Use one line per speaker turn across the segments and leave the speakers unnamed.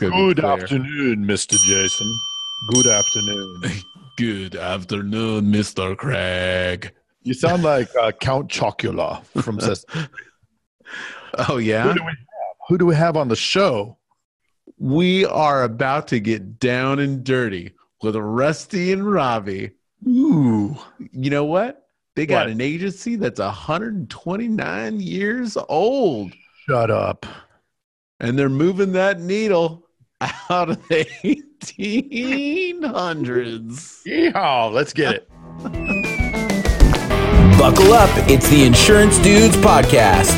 Good afternoon, Mr. Jason. Good afternoon.
Good afternoon, Mr. Craig.
You sound like uh, Count Chocula from Sesame.
Oh yeah.
Who do, we have? Who do we have on the show?
We are about to get down and dirty with Rusty and Robby.
Ooh.
You know what? They got
What?
an agency that's 129 years old,
Shut up.
and they're moving that needle out of the 1800s.
Yeehaw. Let's get it.
Buckle up, it's the Insurance Dudes Podcast.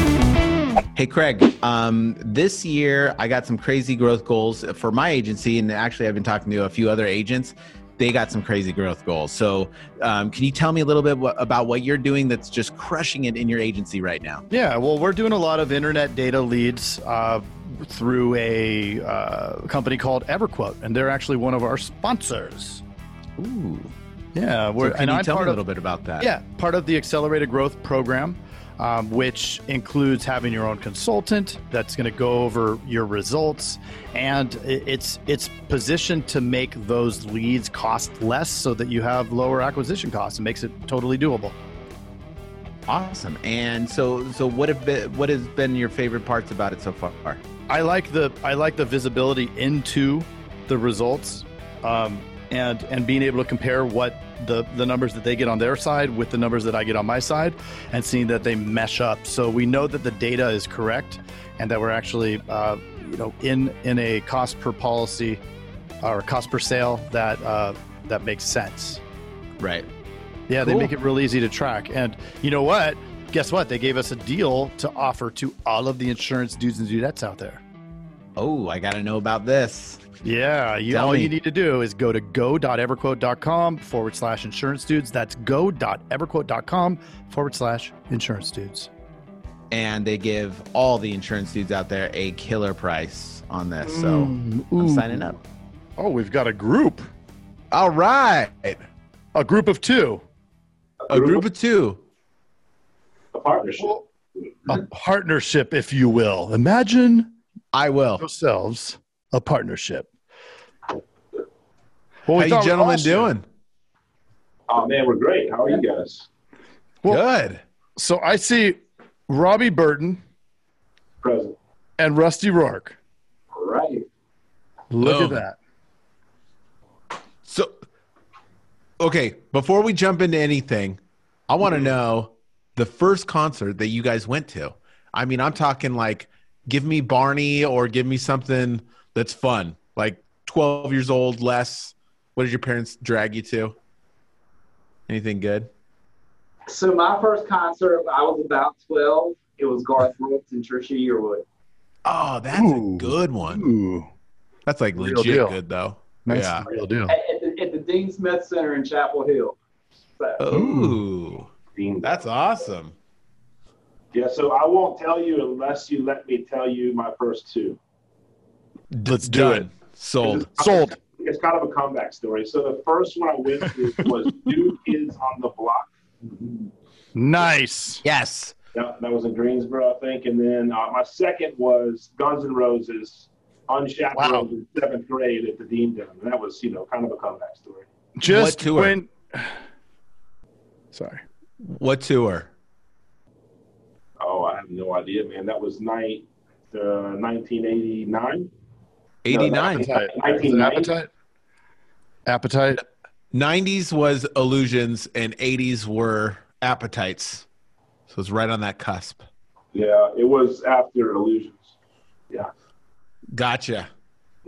Hey, Craig. Um, this year, I got some crazy growth goals for my agency, and actually, I've been talking to a few other agents. They got some crazy growth goals. So, um, can you tell me a little bit wha- about what you're doing that's just crushing it in your agency right now?
Yeah, well, we're doing a lot of internet data leads uh, through a uh, company called EverQuote, and they're actually one of our sponsors.
Ooh.
Yeah, we're
can
and
you
I'm
tell me a
of
little bit about that?
yeah part of the Accelerated Growth Program, um, which includes having your own consultant that's going to go over your results, and it's it's positioned to make those leads cost less, so that you have lower acquisition costs. It makes it totally doable.
Awesome. And so, so what have been, what has been your favorite parts about it so far?
I like the I like the visibility into the results, um, and and being able to compare what the the numbers that they get on their side with the numbers that I get on my side, and seeing that they mesh up. So we know that the data is correct, and that we're actually uh, you know in in a cost per policy or cost per sale that uh, that makes sense.
Right.
Yeah, they make it real easy to track. And you know what? Guess what? They gave us a deal to offer to all of the insurance dudes and dudettes out there.
Oh, I got to know about this.
Yeah, you, all
me.
you need to do is go to go.everquote.com forward slash insurance dudes. That's go.everquote.com forward slash insurance dudes.
And they give all the insurance dudes out there a killer price on this. So
Mm,
I'm
ooh.
signing up.
Oh, we've got a group.
All right.
A group of two.
A group of two.
a partnership.
A partnership, if you will. Imagine
I will.
yourselves a partnership. Well,
How
we
you gentlemen
also-
doing?
Oh man, we're great. How are you guys?
Well-
Good.
So I see Robby Burton
Present.
and Rusty Rourke.
Right.
Look
Boom.
at that.
So, okay, before we jump into anything, I want to mm-hmm. know the first concert that you guys went to. I mean, I'm talking like, give me Barney or give me something that's fun, like 12 years old, less. What did your parents drag you to? Anything good?
So my first concert, I was about 12. It was Garth Brooks and Trisha Yearwood.
Oh, that's
Ooh.
a good one.
Ooh,
That's like
Real
legit
deal.
good, though.
that's
Yeah.
real deal.
Dean Smith Center in Chapel Hill. So,
Ooh,
Dean.
that's awesome.
Yeah, so I won't tell you unless you let me tell you my first two.
Let's do
Done.
it.
Sold.
Sold.
It's kind of a comeback story. So the first one I went to was New Kids on the Block.
Nice.
Yes.
That, that was in Greensboro, I think. And then uh, my second was Guns N' Roses, Unshackled
Wow.
in seventh grade at the Dean Dome. And that was, you know, kind of a comeback story.
Just
tour?
when. Sorry.
What tour?
Oh, I have no idea, man. That was night, uh, 1989.
89.
Appetite.
1990.
appetite? Appetite.
90s was illusions and 80s were appetites. So it's right on that cusp.
Yeah, it was after Illusions. Yeah.
Gotcha.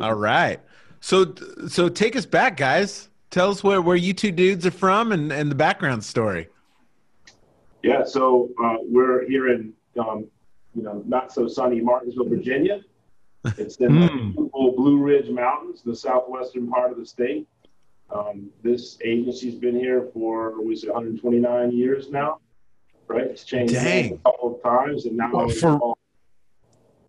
All right. So so take us back, guys. Tell us where, where you two dudes are from and, and the background story.
Yeah, so uh, we're here in, um, you know, not so sunny Martinsville, Virginia. It's in the beautiful Blue Ridge Mountains, the southwestern part of the state. Um, this agency's been here for, we say, 129 years now, right? It's changed
Dang.
a couple of times, and now
Well,
it's
for-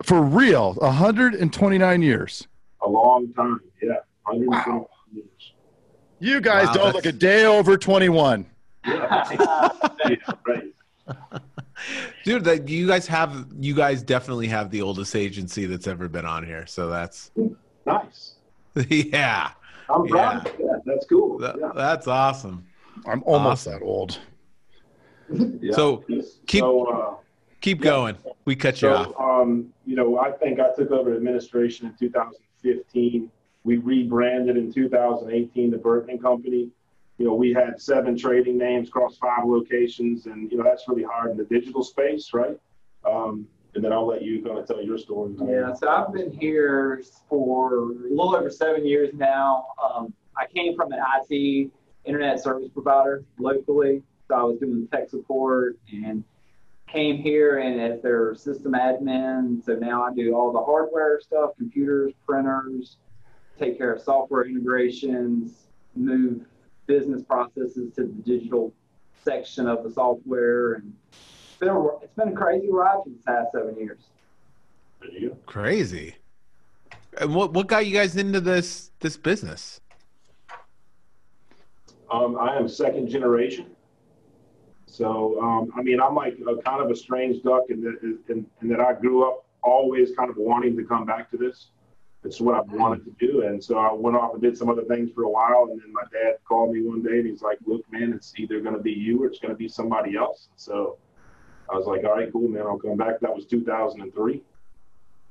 For real. 129 years.
a long time. Yeah, 129 years.
You guys
Wow,
don't
that's-
look a day over 21.
Yeah, right.
Dude, that you guys have you guys definitely have the oldest agency that's ever been on here. So that's
Nice.
yeah.
I'm proud. Yeah, that's cool.
That-
yeah.
That's awesome.
I'm almost that old.
Yeah.
So, keep-
so, uh,
Keep
Yeah.
going. We cut you off.
So, um, you know, I think I took over administration in 2015. We rebranded in 2018 the Burton Company. You know, we had seven trading names across five locations, and you know that's really hard in the digital space, right? Um, and then I'll let you kind of tell your story.
Yeah, so I've been here for a little over seven years now. Um, I came from an IT internet service provider locally, so I was doing tech support and came here and as their system admin. So now I do all the hardware stuff, computers, printers, take care of software integrations, move business processes to the digital section of the software, and it's been a, it's been a crazy ride for the past seven years.
There you go.
Crazy. And what what got you guys into this this business?
Um, I am second generation. So, um, I mean, I'm like a kind of a strange duck in that, in, in that I grew up always kind of wanting to come back to this. It's what I've wanted to do. And so I went off and did some other things for a while. And then my dad called me one day and he's like, look, man, it's either going to be you or it's going to be somebody else. So I was like, all right, cool, man. I'll come back. That was 2003.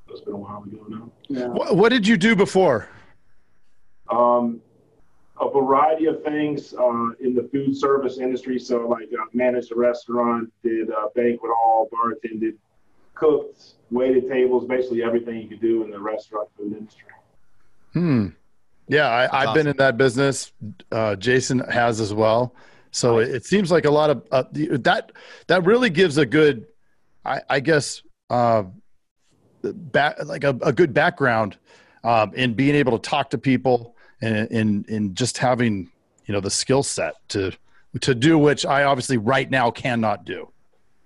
That's been a while ago now.
Yeah.
What, what did you do before?
Um, a variety of things uh, in the food service industry. So, like, uh, managed a restaurant, did a banquet hall, bartended, cooked, waited tables, basically everything you could do in the restaurant food industry.
Hmm. Yeah, I, I've
awesome.
been in that business. Uh, Jason has as well. So it, it seems like a lot of uh, the- that. That really gives a good, I, I guess, uh, back like a, a good background um, in being able to talk to people and in in just having you know the skill set to to do which I obviously right now cannot do.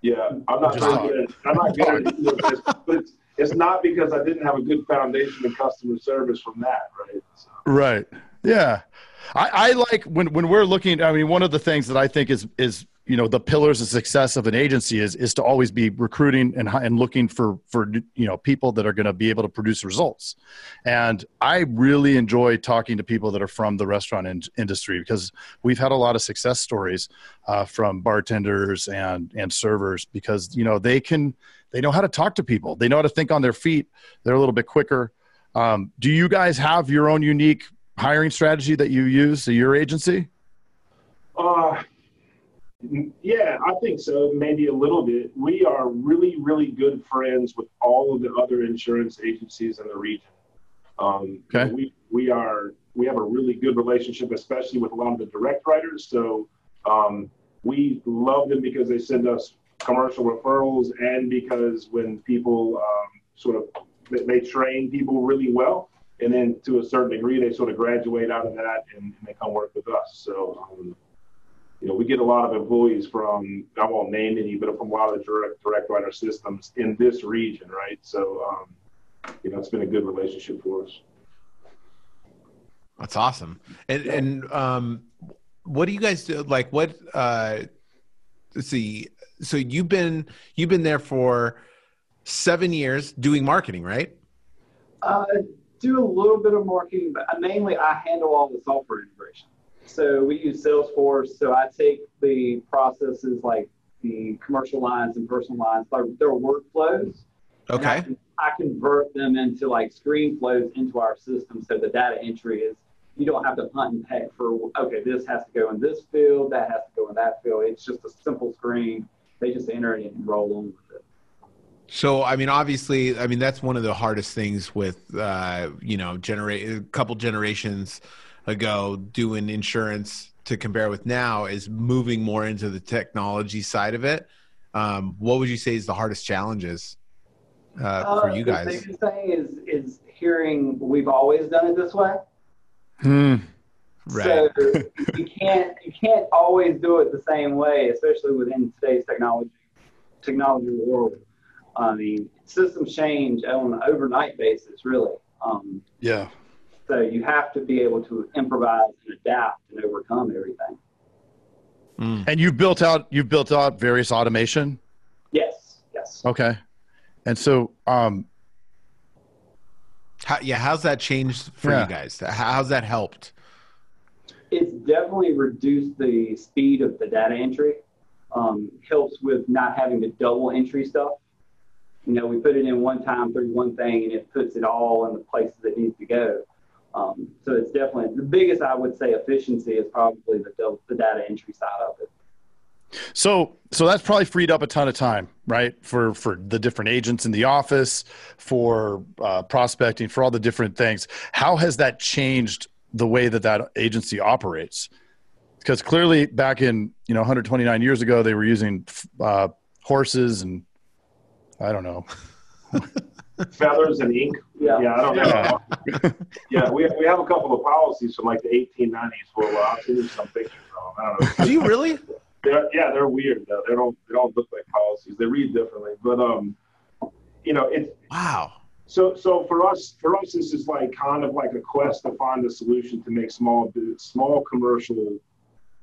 Yeah, I'm not good at I'm not good at it, but it's- but it's, it's not because I didn't have a good foundation in customer service from that, right? So,
Right. Yeah. I, I like when, when we're looking, I mean, one of the things that I think is, is, you know, the pillars of success of an agency is, is to always be recruiting and, and looking for, for, you know, people that are going to be able to produce results. And I really enjoy talking to people that are from the restaurant in, industry because we've had a lot of success stories uh, from bartenders and, and servers because, you know, they can, they know how to talk to people. They know how to think on their feet. They're a little bit quicker. Um, do you guys have your own unique hiring strategy that you use at your agency?
Uh, yeah, I think so. Maybe a little bit. We are really, really good friends with all of the other insurance agencies in the region. Um,
Okay.
We we are we have a really good relationship, especially with a lot of the direct writers. So um, we love them because they send us commercial referrals, and because when people um, sort of they, they train people really well, and then to a certain degree they sort of graduate out of that and, and they come work with us. So. You know, we get a lot of employees from, I won't name any, but from a lot of the direct, direct writer systems in this region, right? So, um, you know, it's been a good relationship for us.
That's awesome. And and um, what do you guys do? Like, what? Uh, let's see. So you've been you've been there for seven years doing marketing, right?
Uh, do a little bit of marketing, but mainly I handle all the software integration. So we use Salesforce. So I take the processes like the commercial lines and personal lines, like their workflows.
Okay.
I convert them into like screen flows into our system. So the data entry is you don't have to hunt and peck for okay, this has to go in this field, that has to go in that field. It's just a simple screen. They just enter it and roll on with it.
So I mean, obviously, I mean that's one of the hardest things with uh, you know generate a couple generations ago doing insurance to compare with now is moving more into the technology side of it. Um, what would you say is the hardest challenges uh, for you guys?
the
guys?
biggest thing is is hearing we've always done it this way.
Hmm.
Right.
So you can't you can't always do it the same way, especially within today's technology technology world. I mean, systems change on an overnight basis, really. Um,
Yeah.
So you have to be able to improvise and adapt and overcome everything.
Mm.
And you've built out you've built out various automation.
Yes, yes.
Okay. And so um
How, yeah, how's that changed for
Yeah.
you guys? How's that helped?
it's definitely reduced the speed of the data entry. Um, helps with not having to double entry stuff. You know, we put it in one time through one thing and it puts it all in the places it needs to go. Um, so it's definitely the biggest, I would say, efficiency is probably the, the data entry side of it.
So, so that's probably freed up a ton of time, right? For for the different agents in the office, for uh, prospecting, for all the different things. How has that changed the way that that agency operates? Because clearly, back in you know 129 years ago, they were using uh, horses and I don't know.
Feathers and ink.
Yeah.
Yeah, I don't know. yeah, we, we have a couple of policies from like the 1890s for a while. I'll send you some pictures of them. I don't know.
Do you really?
They're, yeah, they're weird though. They don't they don't look like policies. They read differently. But um, you know, it's
Wow.
so so for us for us this is like kind of like a quest to find a solution to make small bu- small commercial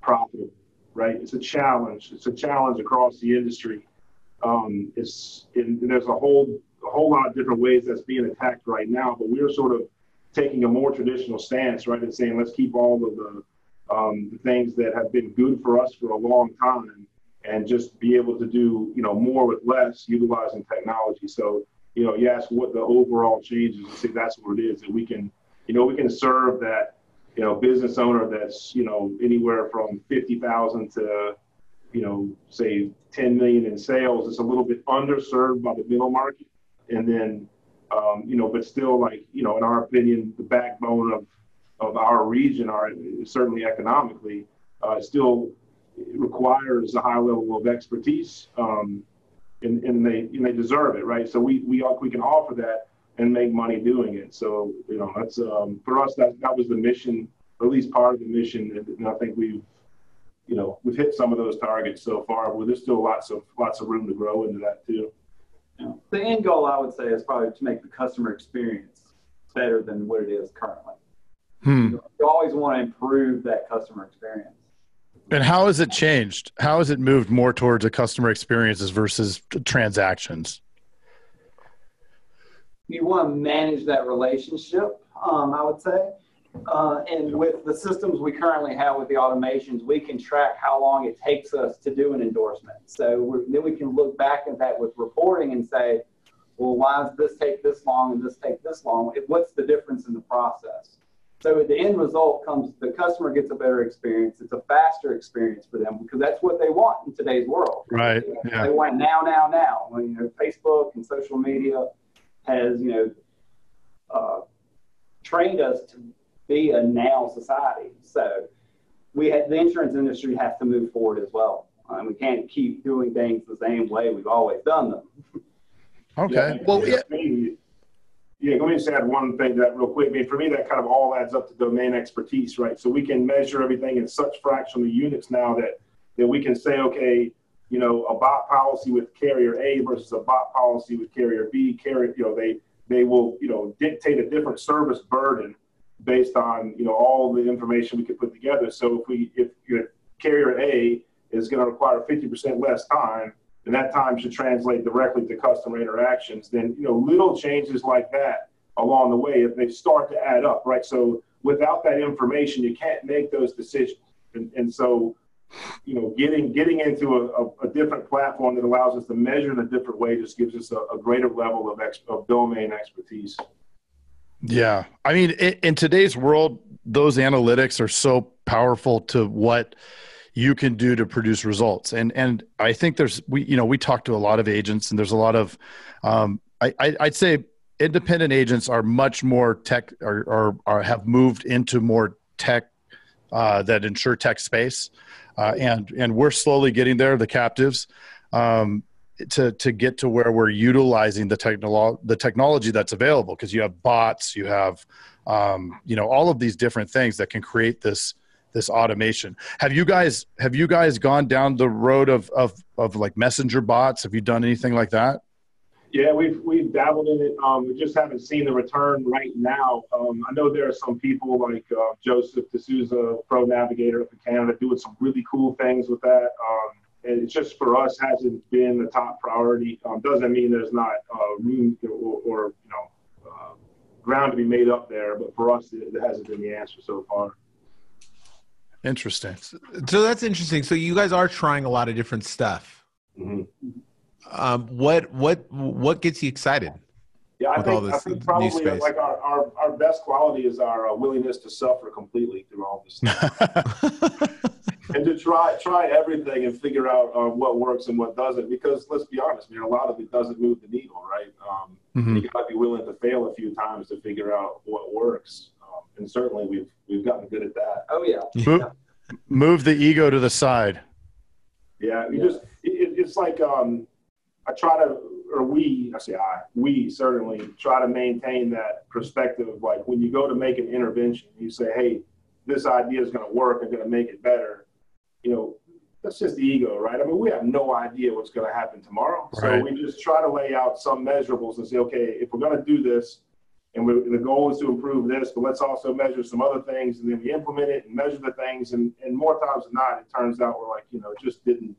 profitable. Right? It's a challenge. It's a challenge across the industry. Um, it's and there's a whole a whole lot of different ways that's being attacked right now. But we're sort of taking a more traditional stance, right, and saying let's keep all of the um, things that have been good for us for a long time and just be able to do you know more with less utilizing technology so you know you ask what the overall change is think that's what it is that we can you know we can serve that you know business owner that's you know anywhere from 50000 to you know say 10 million in sales it's a little bit underserved by the middle market and then um, you know but still like you know in our opinion the backbone of of our region are certainly economically uh, still requires a high level of expertise um, and, and they and they deserve it right? So we we we can offer that and make money doing it. So you know that's um, for us that that was the mission or at least part of the mission and, I think we've you know we've hit some of those targets so far but there's still lots of lots of room to grow into that too
the end goal, I would say, is probably to make the customer experience better than what it is currently.
Hmm.
You always want to improve that customer experience.
And how has it changed? How has it moved more towards a customer experiences versus transactions?
you want to manage that relationship, um, I would say. Uh, and with the systems we currently have with the automations, we can track how long it takes us to do an endorsement. So we're, then we can look back at that with reporting and say, well, why does this take this long and this take this long? What's the difference in the process? So the end result comes, the customer gets a better experience. It's a faster experience for them because that's what they want in today's world.
Right.
They
Yeah.
want now, now, now. When, you know, Facebook and social media has, you know, uh, trained us to be a now society. So we had, the insurance industry has to move forward as well. Um, we can't keep doing things the same way we've always done them.
Okay.
Yeah,
Well, yeah.
yeah, let me just add one thing to that real quick. I mean, for me, that kind of all adds up to domain expertise, right? So we can measure everything in such fractional units now that that we can say, okay, you know, a BOP policy with carrier A versus a BOP policy with carrier B, carrier, you know, they they will, you know, dictate a different service burden based on, you know, all the information we could put together. So if we if your carrier A is going to require 50% less time, and that time should translate directly to customer interactions, then you know little changes like that along the way, if they start to add up, right? So without that information, you can't make those decisions, and, and so you know getting getting into a, a, different platform that allows us to measure in a different way just gives us a, a greater level of, ex, of domain expertise.
Yeah. I mean, in, today's world, those analytics are so powerful to what you can do to produce results. And and I think there's we you know we talk to a lot of agents, and there's a lot of um, I, I I'd say independent agents are much more tech or or, or have moved into more tech uh, that insurtech space, uh, and and we're slowly getting there. The captives. Um, to to get to where we're utilizing the technolo- the technology that's available because you have bots you have um, you know all of these different things that can create this this automation have you guys have you guys gone down the road of of of like messenger bots have you done anything like that
Yeah, we've we've dabbled in it. Um, we just haven't seen the return right now. Um, I know there are some people like uh, Joseph D'Souza, ProNavigator up in Canada, doing some really cool things with that. Um, and it's just for us hasn't been the top priority. Um, doesn't mean there's not uh, room or, or you know uh, ground to be made up there, but for us, it, it hasn't been the answer so far.
Interesting.
So that's interesting. So you guys are trying a lot of different stuff.
Mm-hmm.
Um, what what what gets you excited?
Yeah, I think, I think probably like our, our, our best quality is our uh, willingness to suffer completely through all this stuff. and to try try everything and figure out uh, what works and what doesn't. Because let's be honest, man, a lot of it doesn't move the needle, right? Um,
Mhm.
You got to be willing to fail a few times to figure out what works. Um, and certainly, we've we've gotten good at that.
Oh yeah.
Move, move the ego to the side.
Yeah, you just it, it- it's like um, I try to, or we, I say I, we certainly try to maintain that perspective of like when you go to make an intervention, you say, hey, this idea is going to work and going to make it better. You know, that's just the ego, right? I mean, we have no idea what's going to happen tomorrow, so we just try to lay out some measurables and say, okay, if we're going to do this. And we, the goal is to improve this, but let's also measure some other things, and then we implement it and measure the things, and, and more times than not, it turns out we're like, you know, it just didn't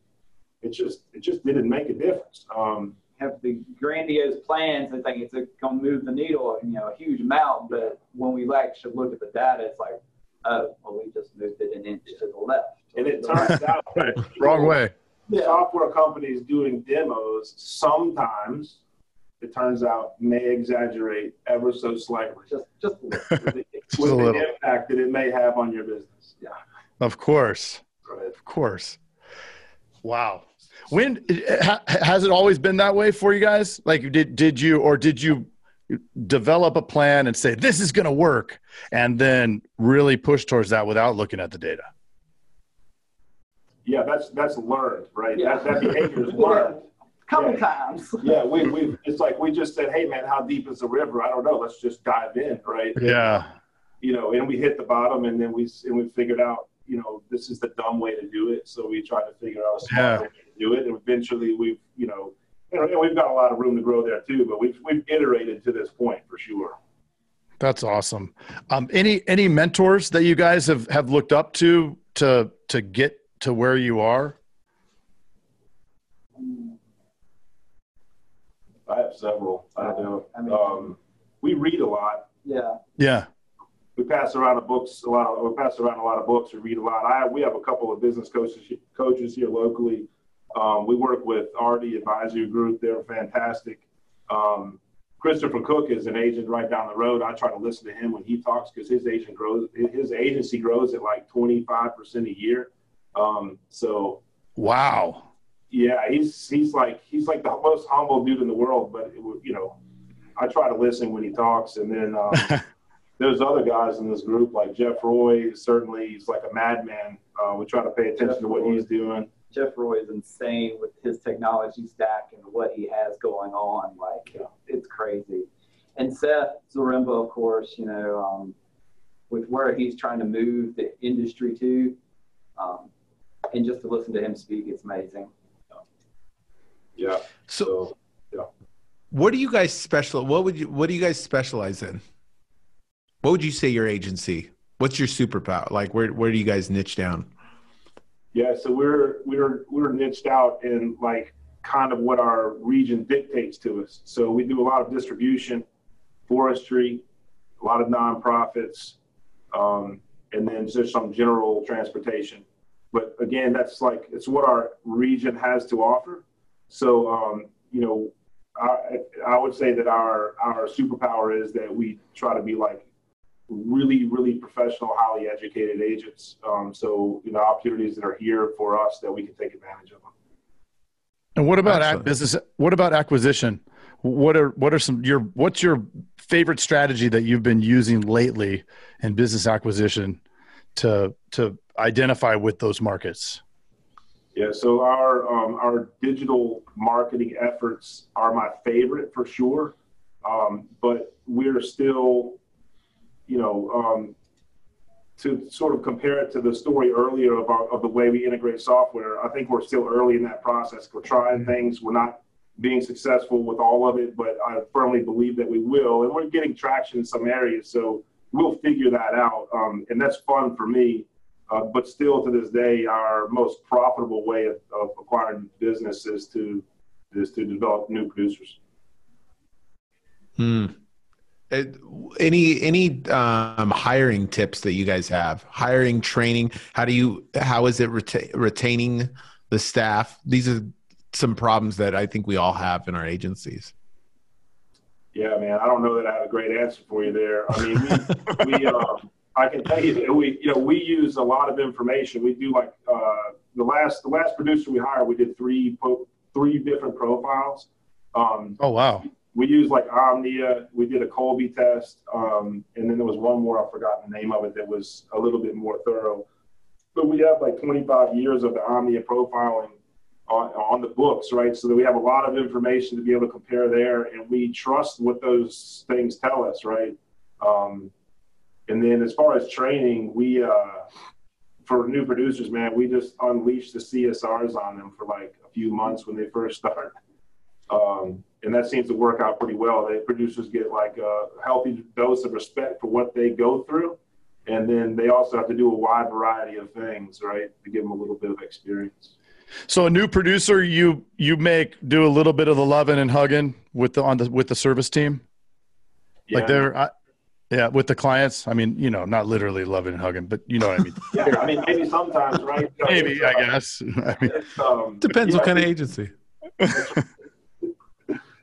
it just it just didn't make a difference. Um,
Have the grandiose plans and think it's going to move the needle, you know, a huge amount. But when we actually look at the data, it's like, oh, well, we just moved it an inch to the left.
And it turns out
Right. Wrong way.
The software companies doing demos sometimes it turns out may exaggerate ever so slightly
Just, just a little.
with the,
Just
with
a
the
little.
impact that it may have on your business. Yeah,
Of course. Of course. Wow. When has it always been that way for you guys? Like did did you or did you develop a plan and say this is going to work and then really push towards that without looking at the data?
Yeah, that's that's learned, right?
Yeah.
That, that behavior is learned.
A couple
Yeah.
times.
Yeah, we we it's like we just said, hey man, how deep is the river? I don't know. Let's just dive in, right?
Yeah.
you know, and we hit the bottom, and then we and we figured out, you know, this is the dumb way to do it. So we tried to figure out a smart
Yeah.
way to do it, and eventually we've, you know, and and we've got a lot of room to grow there too. But we've we've iterated to this point for sure.
That's awesome. Um, any any mentors that you guys have have looked up to to to get to where you are?
I have several. I know.
I mean-
Um, we read a lot.
Yeah.
Yeah.
We pass around the books a lot. Of, we pass around a lot of books. We read a lot. I we have a couple of business coaches coaches here locally. Um, we work with RD Advisory Group. They're fantastic. Um, Christopher Cook is an agent right down the road. I try to listen to him when he talks because his agent grows. His agency grows at like twenty five percent a year. Um, so
Wow.
yeah, he's he's like he's like the most humble dude in the world. But it, you know, I try to listen when he talks, and then um, there's other guys in this group like Jeff Roy. Certainly, he's like a madman. Uh, we try to pay attention to what he's doing.
Jeff Roy is insane with his technology stack and what he has going on. Like it's crazy. And Seth Zaremba, of course, you know, um, with where he's trying to move the industry to, um, and just to listen to him speak, it's amazing.
Yeah.
So,
So
what do you guys special? What would you? What do you guys specialize in? What would you say your agency? What's your superpower? Like, where where do you guys niche down?
yeah, so we're we're we're niched out in like kind of what our region dictates to us. So we do a lot of distribution, forestry, a lot of nonprofits, um, and then just some general transportation. But again, that's like it's what our region has to offer. So um, you know, I, I would say that our our superpower is that we try to be like really, really professional, highly educated agents. Um, so you know, opportunities that are here for us that we can take advantage of them.
And what about ac-
Excellent.
business? What about acquisition? What are what are some your what's your favorite strategy that you've been using lately in business acquisition to to identify with those markets?
Yeah, so our um, our digital marketing efforts are my favorite for sure, um, but we're still, you know, um, to sort of compare it to the story earlier of our, of the way we integrate software. I think we're still early in that process. We're trying things. We're not being successful with all of it, but I firmly believe that we will, and we're getting traction in some areas. So we'll figure that out, um, and that's fun for me. Uh, but still, to this day, our most profitable way of, of acquiring business is to is to develop new producers.
Hmm. Uh, any any um, hiring tips that you guys have? Hiring, training. How do you? How is it reta- retaining the staff? These are some problems that I think we all have in our agencies.
Yeah, man. I don't know that I have a great answer for you there. I mean, we, we um, I can tell you that we, you know, we use a lot of information. We do like uh, the last the last producer we hired, we did three po- three different profiles. Um,
Oh wow.
we used like Omnia. We did a Kolbe test, um, and then there was one more. I forgot the name of it that was a little bit more thorough. But we have like 25 years of the Omnia profiling on, on the books, right? So that we have a lot of information to be able to compare there, and we trust what those things tell us, right? Um, and then as far as training, we uh, for new producers, man, we just unleash the CSRs on them for like a few months when they first start. Um, and that seems to work out pretty well. The producers get like a healthy dose of respect for what they go through. And then they also have to do a wide variety of things, right, to give them a little bit of experience.
So a new producer, you you make do a little bit of the loving and hugging with the on the with the service team, like
Yeah.
they're, I, yeah, with the clients. I mean, you know, not literally loving and hugging, but you know what I mean.
Yeah, I mean, maybe sometimes, right? You know,
Maybe
it's,
I
uh,
guess. I mean,
um,
Depends
you
what kind of agency.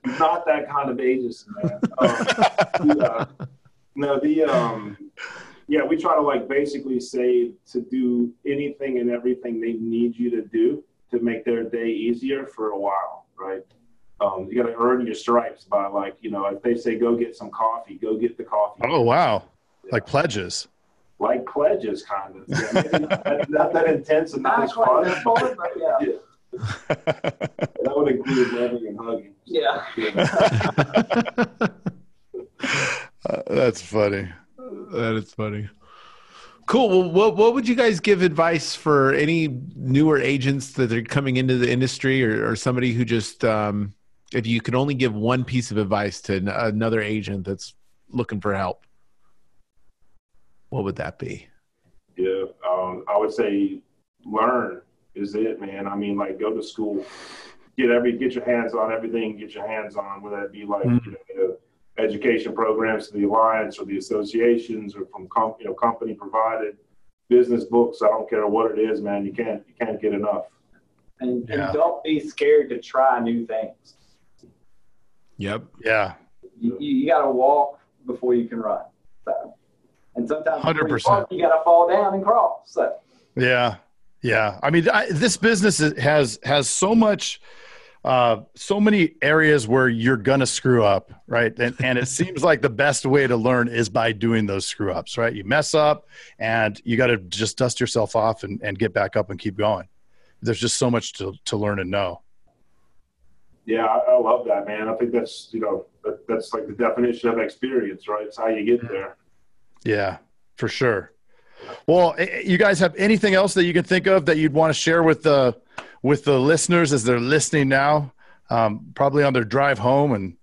not that kind of agency, man. Um, the, uh, no, the um, yeah, we try to like basically say to do anything and everything they need you to do to make their day easier for a while, right? Um, you got to earn your stripes by like you know if they say go get some coffee, go get the coffee.
oh wow, like pledges.
Like pledges, kind of. Yeah, not, not that intense and not
Not
as
quite
fun.
but yeah.
Yeah. That would include loving and hugging.
Yeah.
Uh, that's funny.
That is funny. Cool. Well, what what would you guys give advice for any newer agents that are coming into the industry, or, or somebody who just, um, if you could only give one piece of advice to an- another agent that's looking for help, what would that be?
Yeah, um, I would say learn is it, man. I mean, like go to school, get every, get your hands on everything, get your hands on, whether it be like
Mhm.
you know, the education programs to the alliance or the associations or from com- you know company provided business books. I don't care what it is, man. You can't you can't get enough.
And,
Yeah.
and don't be scared to try new things.
Yep.
Yeah,
You, you, you got to walk before you can run. So, and sometimes
100%.
walk, you got to fall down and crawl. So,
yeah, yeah. I mean, I, this business has has so much, uh, so many areas where you're gonna screw up, right? And and it seems like the best way to learn is by doing those screw ups, right? You mess up, and you got to just dust yourself off and and get back up and keep going. There's just so much to to learn and know.
Yeah, I, I love that, man. I think that's you know that, that's like the definition of experience, right? It's how you get there.
Yeah, for sure. Well, you guys have anything else that you can think of that you'd want to share with the with the listeners as they're listening now, um, probably on their drive home and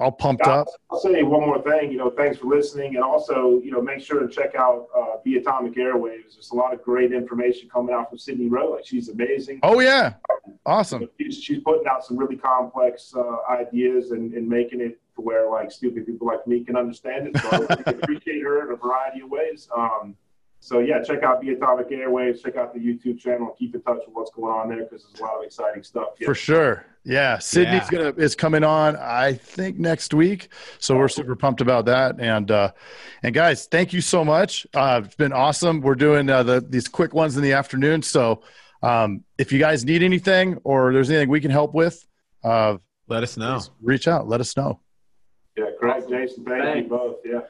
all pumped up.
I'll say one more thing. You know, thanks for listening, and also, you know, make sure to check out uh, Be Atomic Airwaves. There's a lot of great information coming out from Sydney Rowe. Like she's amazing.
Oh yeah, awesome.
She's, she's putting out some really complex uh, ideas and, and making it to where like stupid people like me can understand it. So I really appreciate her in a variety of ways. Um, so yeah, check out Be Atomic Airwaves. Check out the YouTube channel. Keep in touch with what's going on there because there's a lot of exciting stuff. Yeah.
For sure. Yeah, Sydney's
Yeah.
gonna is coming on. I think next week, so we're super pumped about that. And uh, and guys, thank you so much. Uh, it's been awesome. We're doing uh, the these quick ones in the afternoon. So um, if you guys need anything or there's anything we can help with, uh,
Let us know.
reach out. Let us know.
Yeah, Craig, Jason, thank
Thanks.
you both. Yeah.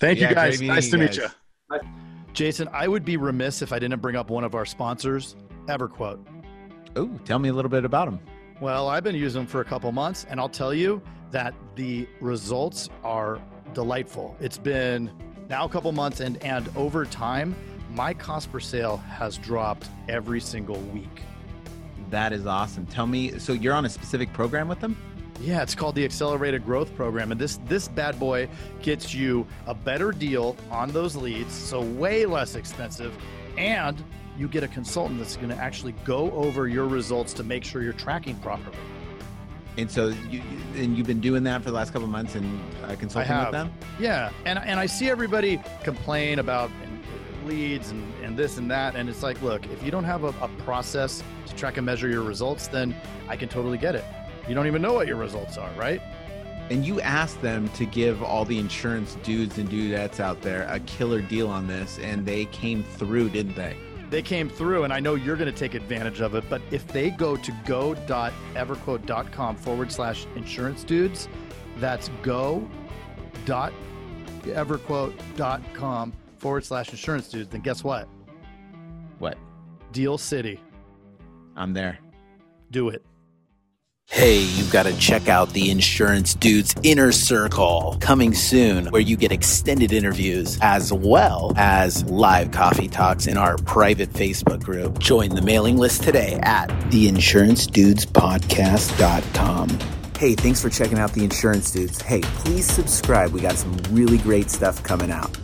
Thank
Yeah,
you guys. Nice
you
to meet
guys.
you.
Jason, I would be remiss if I didn't bring up one of our sponsors, EverQuote.
Oh, tell me a little bit about them.
Well, I've been using them for a couple months, and I'll tell you that the results are delightful. It's been now a couple months, and and over time, my cost per sale has dropped every single week.
That is awesome. Tell me, so you're on a specific program with them?
Yeah, it's called the Accelerated Growth Program, and this this bad boy gets you a better deal on those leads, so way less expensive, and you get a consultant that's going to actually go over your results to make sure you're tracking properly.
And so you and you've been doing that for the last couple of months and uh, consulting with them.
Yeah, and and I see everybody complain about leads and, and this and that, and it's like, look, if you don't have a, a process to track and measure your results, then I can totally get it. You don't even know what your results are, right?
And you asked them to give all the insurance dudes and dudettes out there a killer deal on this, and they came through, didn't they?
They came through, and I know you're going to take advantage of it. But if they go to go.everquote.com forward slash insurance dudes, that's go.everquote.com forward slash insurance dudes, then guess what?
What?
Deal City.
I'm there.
Do it.
Hey, you've got to check out the Insurance Dudes Inner Circle coming soon, where you get extended interviews as well as live coffee talks in our private Facebook group. Join the mailing list today at theinsurancedudespodcast.com. Hey, thanks for checking out the Insurance Dudes. Hey, please subscribe. We got some really great stuff coming out.